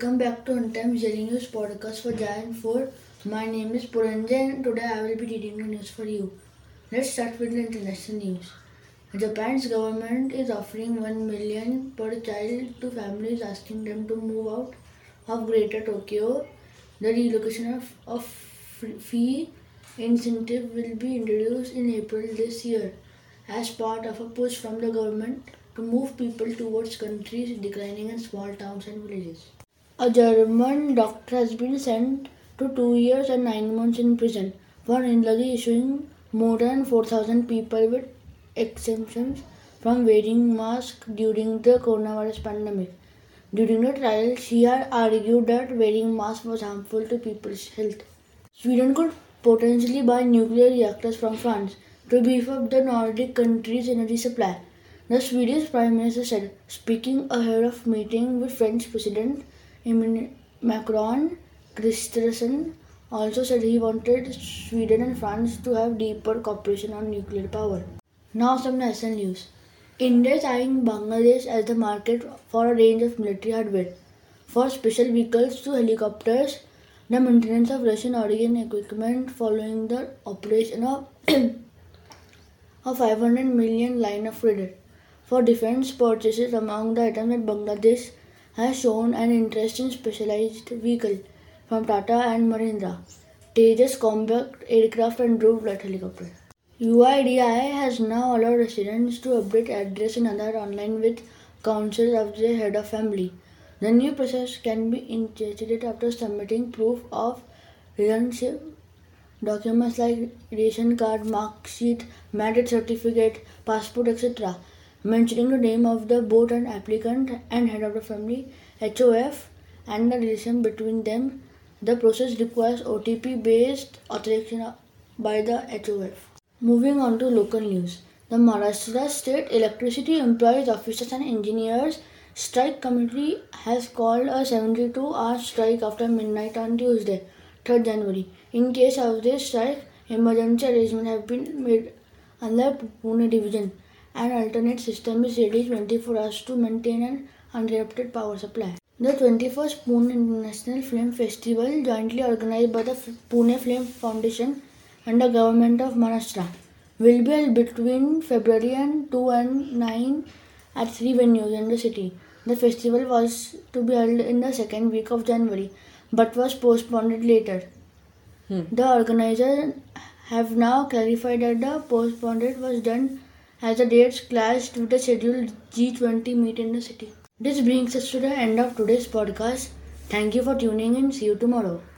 Welcome back to Untimes Daily News podcast for Jan 4. My name is Puranjay and today I will be reading the news for you. Let's start with the international news. Japan's government is offering 1 million per child to families asking them to move out of Greater Tokyo. The relocation of, of fee incentive will be introduced in April this year as part of a push from the government to move people towards countries declining in small towns and villages. A German doctor has been sent to two years and nine months in prison for illegally issuing more than 4,000 people with exemptions from wearing masks during the coronavirus pandemic. During the trial, she had argued that wearing masks was harmful to people's health. Sweden could potentially buy nuclear reactors from France to beef up the Nordic country's energy supply. The Swedish Prime Minister said, speaking ahead of meeting with French President Macron, Kristersson also said he wanted Sweden and France to have deeper cooperation on nuclear power. Now some national news. India is eyeing Bangladesh as the market for a range of military hardware, for special vehicles to helicopters, the maintenance of Russian origin equipment following the operation of a 500 million line of credit for defense purchases among the items that Bangladesh has shown an interest in specialized vehicle from Tata and Mahindra, Tejas combat aircraft and Dhruv helicopter. UIDAI has now allowed residents to update address in Aadhaar online with counsel of the head of family. The new process can be initiated after submitting proof of relationship documents like ration card, mark sheet, marriage certificate, passport, etc mentioning the name of the both and applicant and head of the family, HOF, and the relation between them. The process requires OTP based authorization by the HOF. Moving on to local news. The Maharashtra State Electricity Employees Officers and Engineers Strike Committee has called a 72 hour strike after midnight on Tuesday, 3rd January. In case of this strike, emergency arrangements have been made under Pune Division an alternate system is ready 24 hours to maintain an uninterrupted power supply. The 21st Pune International Film Festival, jointly organized by the Pune Film Foundation and the Government of Maharashtra, will be held between February and 2 and 9 at three venues in the city. The festival was to be held in the second week of January but was postponed later. Hmm. The organizers have now clarified that the postponement was done as the dates clashed with the scheduled G20 meet in the city. This brings us to the end of today's podcast. Thank you for tuning in. See you tomorrow.